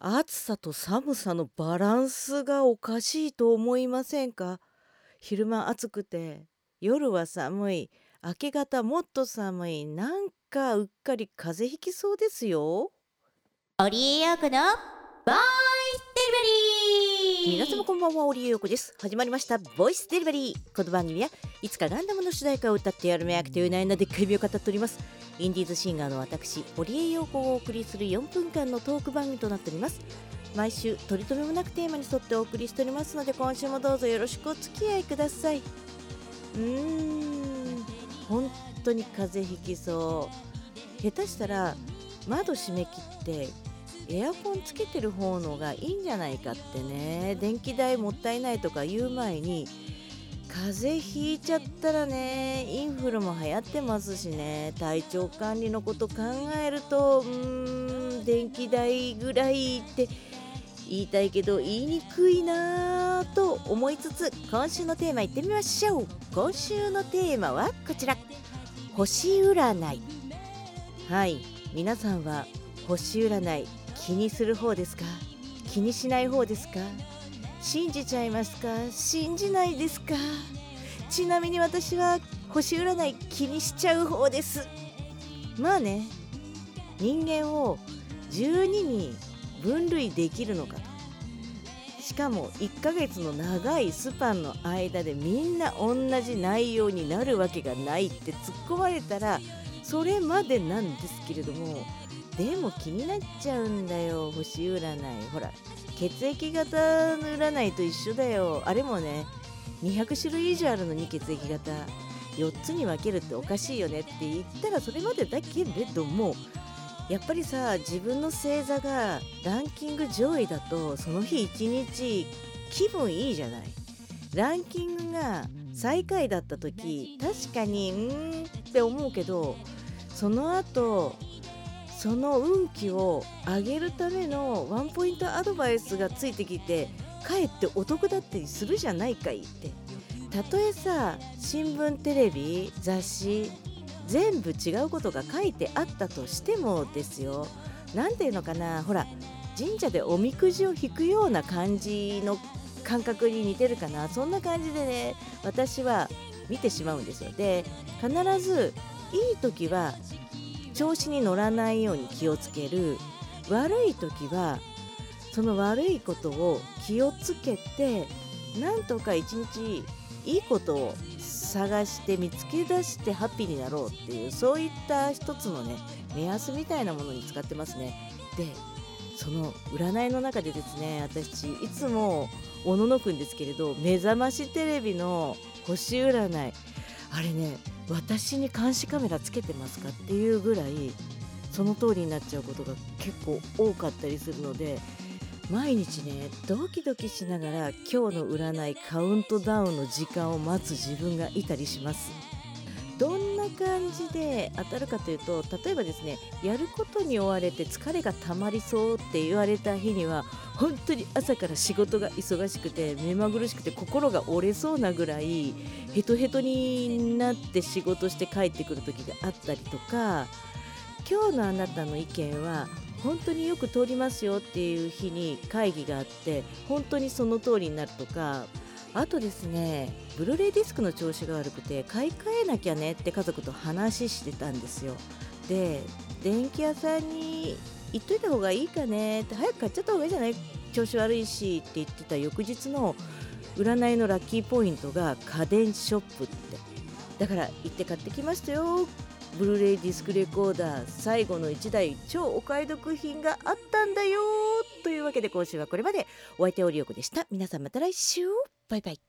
暑さと寒さのバランスがおかしいと思いませんか？昼間暑くて夜は寒い。明け方もっと寒い。なんかうっかり風邪ひきそうですよ。オリエヨークのボーンこんばんはオリエヨコです。始まりましたボイスデリバリー。この番組はいつかガンダムの主題歌を歌ってやるめやくという悩んだでっかい病を語っております。インディーズシンガーの私堀江陽子をお送りする4分間のトーク番組となっております。毎週取り留めもなくテーマに沿ってお送りしておりますので今週もどうぞよろしくお付き合いください。うーん。本当に風邪ひきそう。下手したら窓閉め切ってエアコンつけてる方のがいいんじゃないかってね。電気代もったいないとか言う前に風邪ひいちゃったらねインフルも流行ってますしね。体調管理のこと考えるとうーん電気代ぐらいって言いたいけど言いにくいなぁと思いつつ今週のテーマいってみましょう。今週のテーマはこちら。星占い。はい。皆さんは星占い気にする方ですか？気にしない方ですか？信じちゃいますか？信じないですか？ちなみに私は星占い気にしちゃう方です。まあね人間を12に分類できるのかと。しかも1ヶ月の長いスパンの間でみんな同じ内容になるわけがないって突っ込まれたらそれまでなんですけれどもでも気になっちゃうんだよ星占い。ほら血液型の占いと一緒だよ。あれもね200種類以上あるのに血液型。4つに分けるっておかしいよねって言ったらそれまでだけれどもやっぱりさ自分の星座がランキング上位だとその日一日気分いいじゃない。ランキングが最下位だった時確かにうんって思うけどその後その運気を上げるためのワンポイントアドバイスがついてきてかえってお得だったりするじゃないかいって。たとえさ新聞テレビ雑誌全部違うことが書いてあったとしてもですよ。何ていうのかなほら神社でおみくじを引くような感じの感覚に似てるかな。そんな感じでね私は見てしまうんですよ。で必ずいい時は調子に乗らないように気をつける悪い時はその悪いことを気をつけてなんとか一日いいことを探して見つけ出してハッピーになろうっていうそういった一つのね目安みたいなものに使ってますね。でその占いの中でですね私いつもおののくんですけれど目覚ましテレビの星占いあれね私に監視カメラつけてますかっていうぐらいその通りになっちゃうことが結構多かったりするので毎日ねドキドキしながら今日の占いカウントダウンの時間を待つ自分がいたりします。どんな感じで当たるかというと例えばですねやることに追われて疲れがたまりそうって言われた日には本当に朝から仕事が忙しくて目まぐるしくて心が折れそうなぐらいヘトヘトになって仕事して帰ってくる時があったりとか今日のあなたの意見は本当によく通りますよっていう日に会議があって本当にその通りになるとかあとですねブルーレイディスクの調子が悪くて買い替えなきゃねって家族と話してたんですよ。で電気屋さんに行っといた方がいいかねって早く買っちゃった方がいいじゃない？調子悪いしって言ってた翌日の占いのラッキーポイントが家電ショップって。だから行って買ってきましたよ。ブルーレイディスクレコーダー最後の1台超お買い得品があったんだよ。というわけで今週はこれまで。お相手オリオコでした。皆さんまた来週。バイバイ。